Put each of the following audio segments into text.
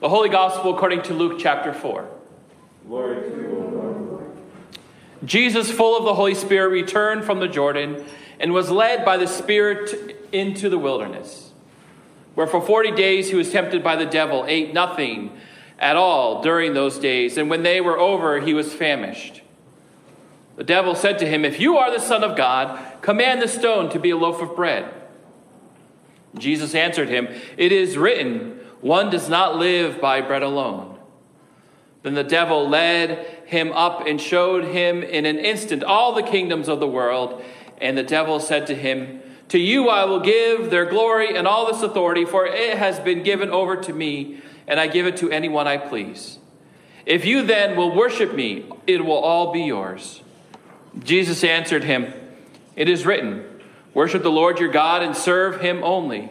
The Holy Gospel according to Luke chapter 4. Glory to you, Lord. Jesus, full of the Holy Spirit, returned from the Jordan and was led by the Spirit into the wilderness, where for 40 days he was tempted by the devil, ate nothing at all during those days, and when they were over, he was famished. The devil said to him, If you are the Son of God, command the stone to be a loaf of bread. Jesus answered him, It is written, One does not live by bread alone. Then the devil led him up and showed him in an instant all the kingdoms of the world. And the devil said to him, To you I will give their glory and all this authority, for it has been given over to me, and I give it to anyone I please. If you then will worship me, it will all be yours. Jesus answered him, It is written, Worship the Lord your God and serve him only.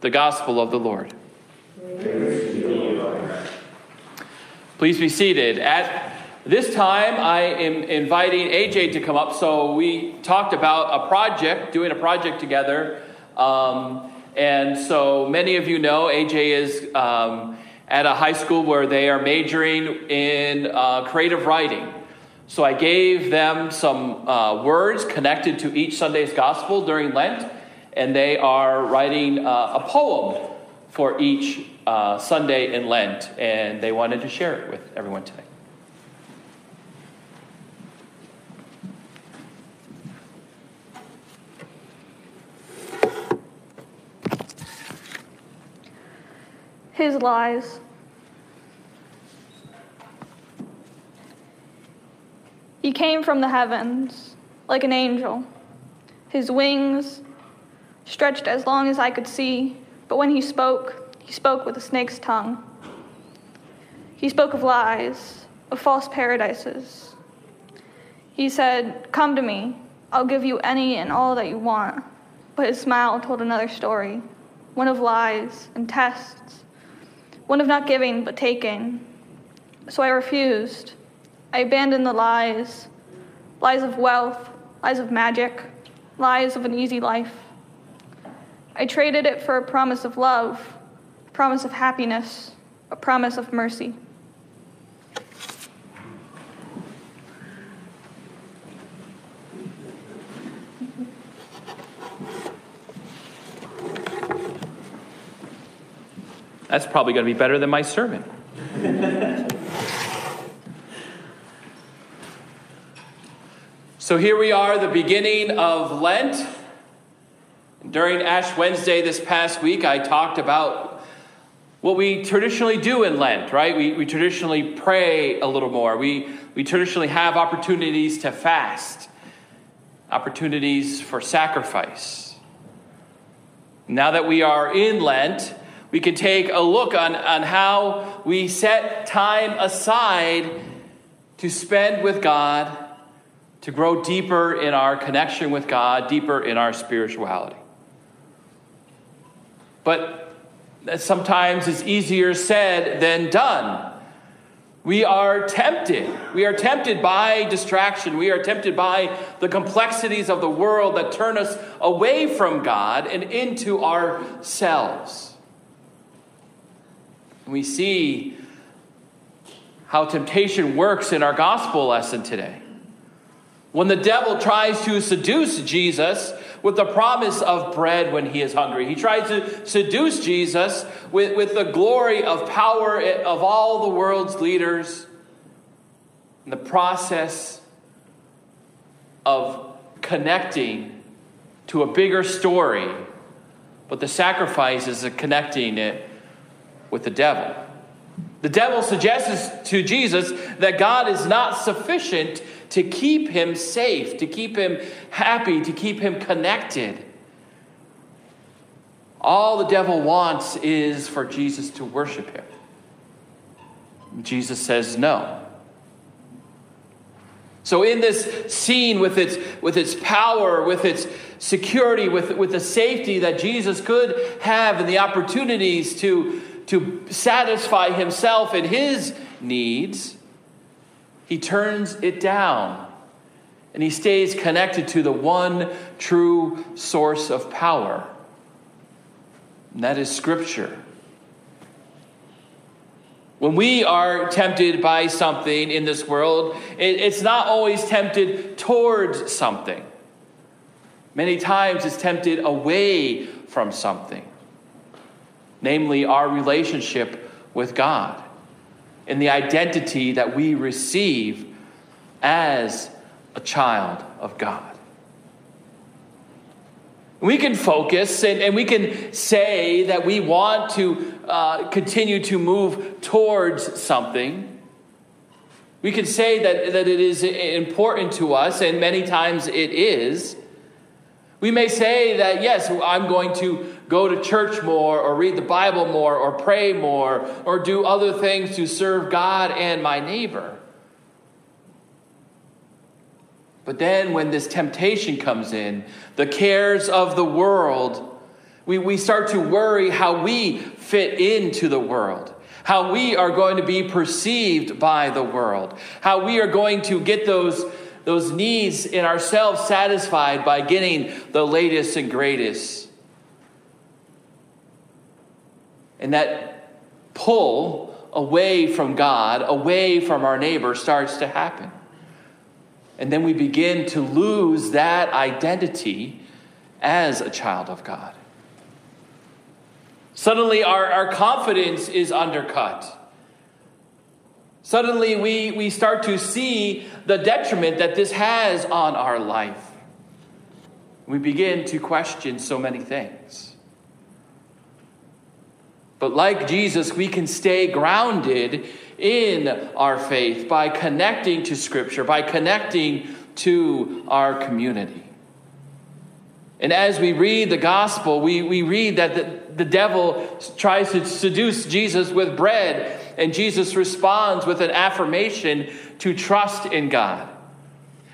The gospel of the Lord. Please be seated. At this time, I am inviting AJ to come up. So, we talked about a project, doing a project together. Um, and so, many of you know AJ is um, at a high school where they are majoring in uh, creative writing. So I gave them some uh, words connected to each Sunday's gospel during Lent, and they are writing uh, a poem for each uh, Sunday in Lent, and they wanted to share it with everyone today. His lies. He came from the heavens like an angel, his wings stretched as long as I could see, but when he spoke, he spoke with a snake's tongue. He spoke of lies, of false paradises. He said, Come to me, I'll give you any and all that you want. But his smile told another story one of lies and tests, one of not giving but taking. So I refused. I abandoned the lies lies of wealth, lies of magic, lies of an easy life. I traded it for a promise of love, a promise of happiness, a promise of mercy. That's probably going to be better than my sermon. so here we are, the beginning of Lent. During Ash Wednesday this past week, I talked about what we traditionally do in Lent, right? We, we traditionally pray a little more. We, we traditionally have opportunities to fast, opportunities for sacrifice. Now that we are in Lent, we can take a look on, on how we set time aside to spend with God, to grow deeper in our connection with God, deeper in our spirituality. But sometimes it's easier said than done. We are tempted. We are tempted by distraction. We are tempted by the complexities of the world that turn us away from God and into ourselves. We see how temptation works in our gospel lesson today. When the devil tries to seduce Jesus with the promise of bread when he is hungry, he tries to seduce Jesus with, with the glory of power of all the world's leaders, in the process of connecting to a bigger story, but the sacrifice is connecting it with the devil. The devil suggests to Jesus that God is not sufficient to keep him safe, to keep him happy, to keep him connected. All the devil wants is for Jesus to worship him. Jesus says no. So, in this scene with its, with its power, with its security, with, with the safety that Jesus could have and the opportunities to, to satisfy himself and his needs, he turns it down and he stays connected to the one true source of power, and that is Scripture. When we are tempted by something in this world, it's not always tempted towards something. Many times it's tempted away from something, namely our relationship with God and the identity that we receive as a child of God. We can focus and, and we can say that we want to uh, continue to move towards something. We can say that, that it is important to us, and many times it is. We may say that, yes, I'm going to go to church more, or read the Bible more, or pray more, or do other things to serve God and my neighbor. But then when this temptation comes in, the cares of the world, we, we start to worry how we fit into the world, how we are going to be perceived by the world, how we are going to get those, those needs in ourselves satisfied by getting the latest and greatest. And that pull away from God, away from our neighbor, starts to happen. And then we begin to lose that identity as a child of God. Suddenly, our, our confidence is undercut. Suddenly, we, we start to see the detriment that this has on our life. We begin to question so many things. But like Jesus, we can stay grounded in our faith by connecting to Scripture, by connecting to our community. And as we read the gospel, we, we read that the, the devil tries to seduce Jesus with bread, and Jesus responds with an affirmation to trust in God.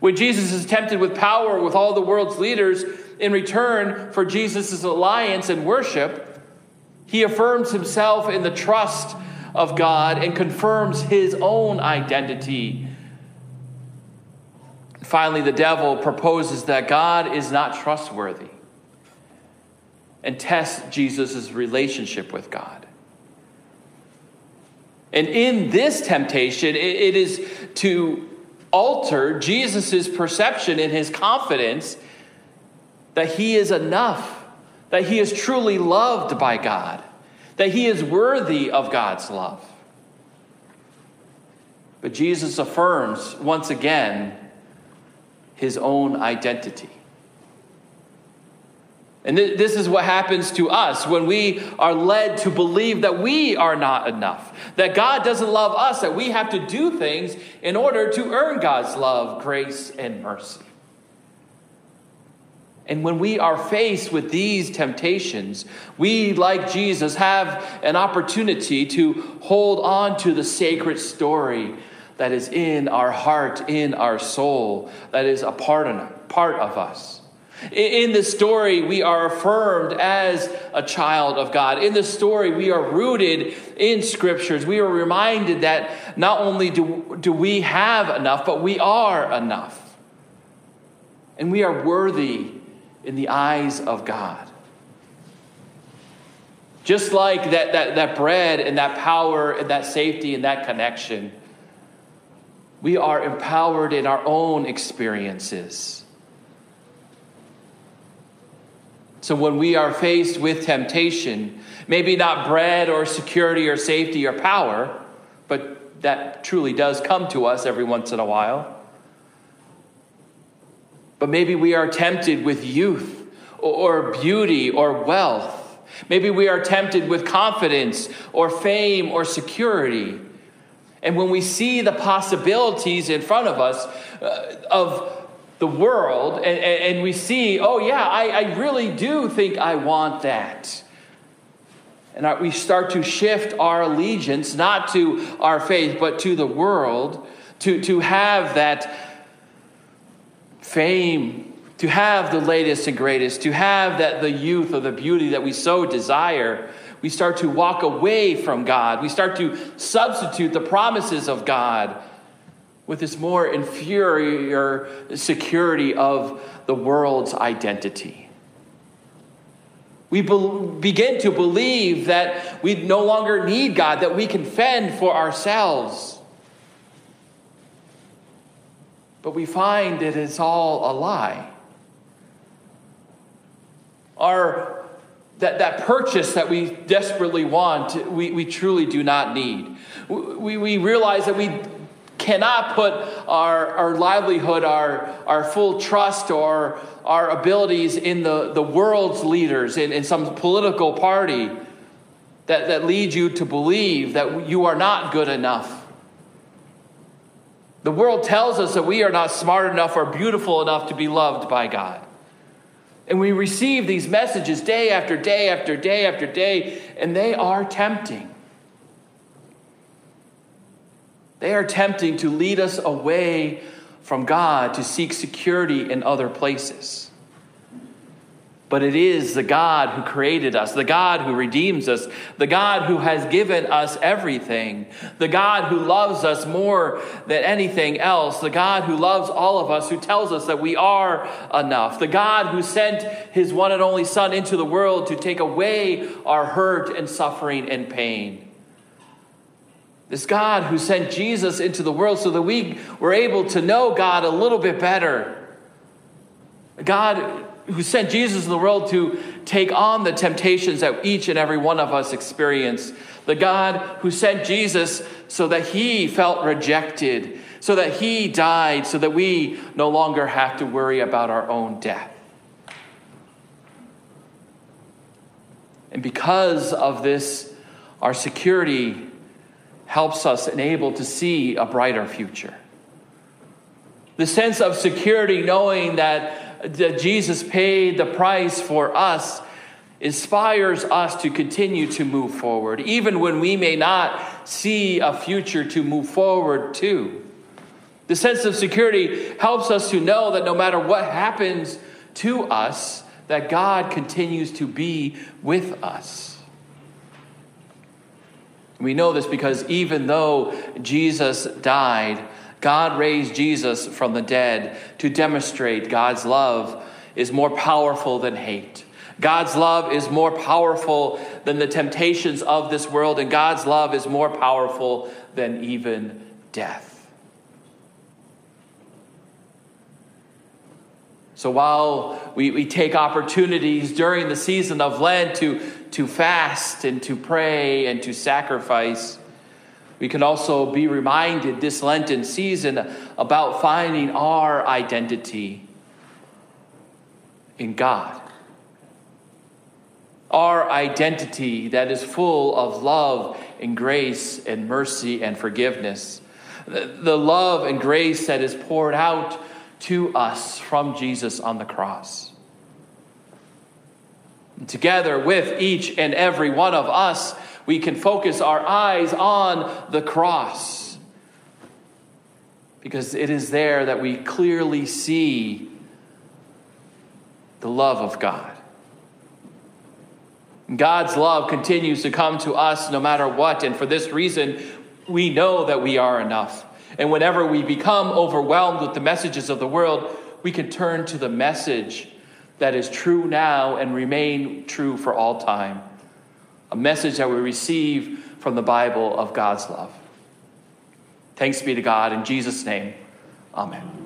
When Jesus is tempted with power with all the world's leaders in return for Jesus' alliance and worship, he affirms himself in the trust of God and confirms his own identity. Finally, the devil proposes that God is not trustworthy and tests Jesus' relationship with God. And in this temptation, it is to alter Jesus' perception and his confidence that he is enough, that he is truly loved by God that he is worthy of God's love. But Jesus affirms once again his own identity. And th- this is what happens to us when we are led to believe that we are not enough, that God doesn't love us, that we have to do things in order to earn God's love, grace, and mercy. And when we are faced with these temptations, we, like Jesus, have an opportunity to hold on to the sacred story that is in our heart, in our soul, that is a part part of us. In this story, we are affirmed as a child of God. In this story, we are rooted in scriptures. We are reminded that not only do, do we have enough, but we are enough. And we are worthy in the eyes of God. Just like that, that, that bread and that power and that safety and that connection, we are empowered in our own experiences. So when we are faced with temptation, maybe not bread or security or safety or power, but that truly does come to us every once in a while. But maybe we are tempted with youth or beauty or wealth. Maybe we are tempted with confidence or fame or security. And when we see the possibilities in front of us uh, of the world, and, and, we see, oh, yeah, I, I really do think I want that. And we start to shift our allegiance not to our faith, but to the world, to, to have that fame, to have the latest and greatest, to have that the youth or the beauty that we so desire. We start to walk away from God. We start to substitute the promises of God with this more inferior security of the world's identity. We be- begin to believe that we no longer need God, that we can fend for ourselves. But we find that it is all a lie. Our, that, that purchase that we desperately want, we, we truly do not need. We, we realize that we cannot put our, our livelihood, our, our full trust, or our abilities in the, the world's leaders, in, in some political party that, that leads you to believe that you are not good enough. The world tells us that we are not smart enough or beautiful enough to be loved by God. And we receive these messages day after day after day after day, and they are tempting. They are tempting to lead us away from God to seek security in other places. But it is the God who created us, the God who redeems us, the God who has given us everything, the God who loves us more than anything else, the God who loves all of us, who tells us that we are enough, the God who sent his one and only Son into the world to take away our hurt and suffering and pain. This God who sent Jesus into the world so that we were able to know God a little bit better. God who sent Jesus in the world to take on the temptations that each and every one of us experience. The God who sent Jesus so that he felt rejected, so that he died, so that we no longer have to worry about our own death. And because of this, our security helps us enable to see a brighter future. The sense of security, knowing that, Jesus paid the price for us, inspires us to continue to move forward, even when we may not see a future to move forward to. The sense of security helps us to know that no matter what happens to us, that God continues to be with us. We know this because even though Jesus died, God raised Jesus from the dead to demonstrate God's love is more powerful than hate. God's love is more powerful than the temptations of this world, and God's love is more powerful than even death. So while we, we take opportunities during the season of Lent to to fast and to pray and to sacrifice. We can also be reminded this Lenten season about finding our identity in God. Our identity that is full of love and grace and mercy and forgiveness. The love and grace that is poured out to us from Jesus on the cross. Together with each and every one of us, we can focus our eyes on the cross. Because it is there that we clearly see the love of God. God's love continues to come to us no matter what, and for this reason, we know that we are enough. And whenever we become overwhelmed with the messages of the world, we can turn to the message that is true now and remain true for all time. A message that we receive from the Bible of God's love. Thanks be to God. In Jesus' name, amen.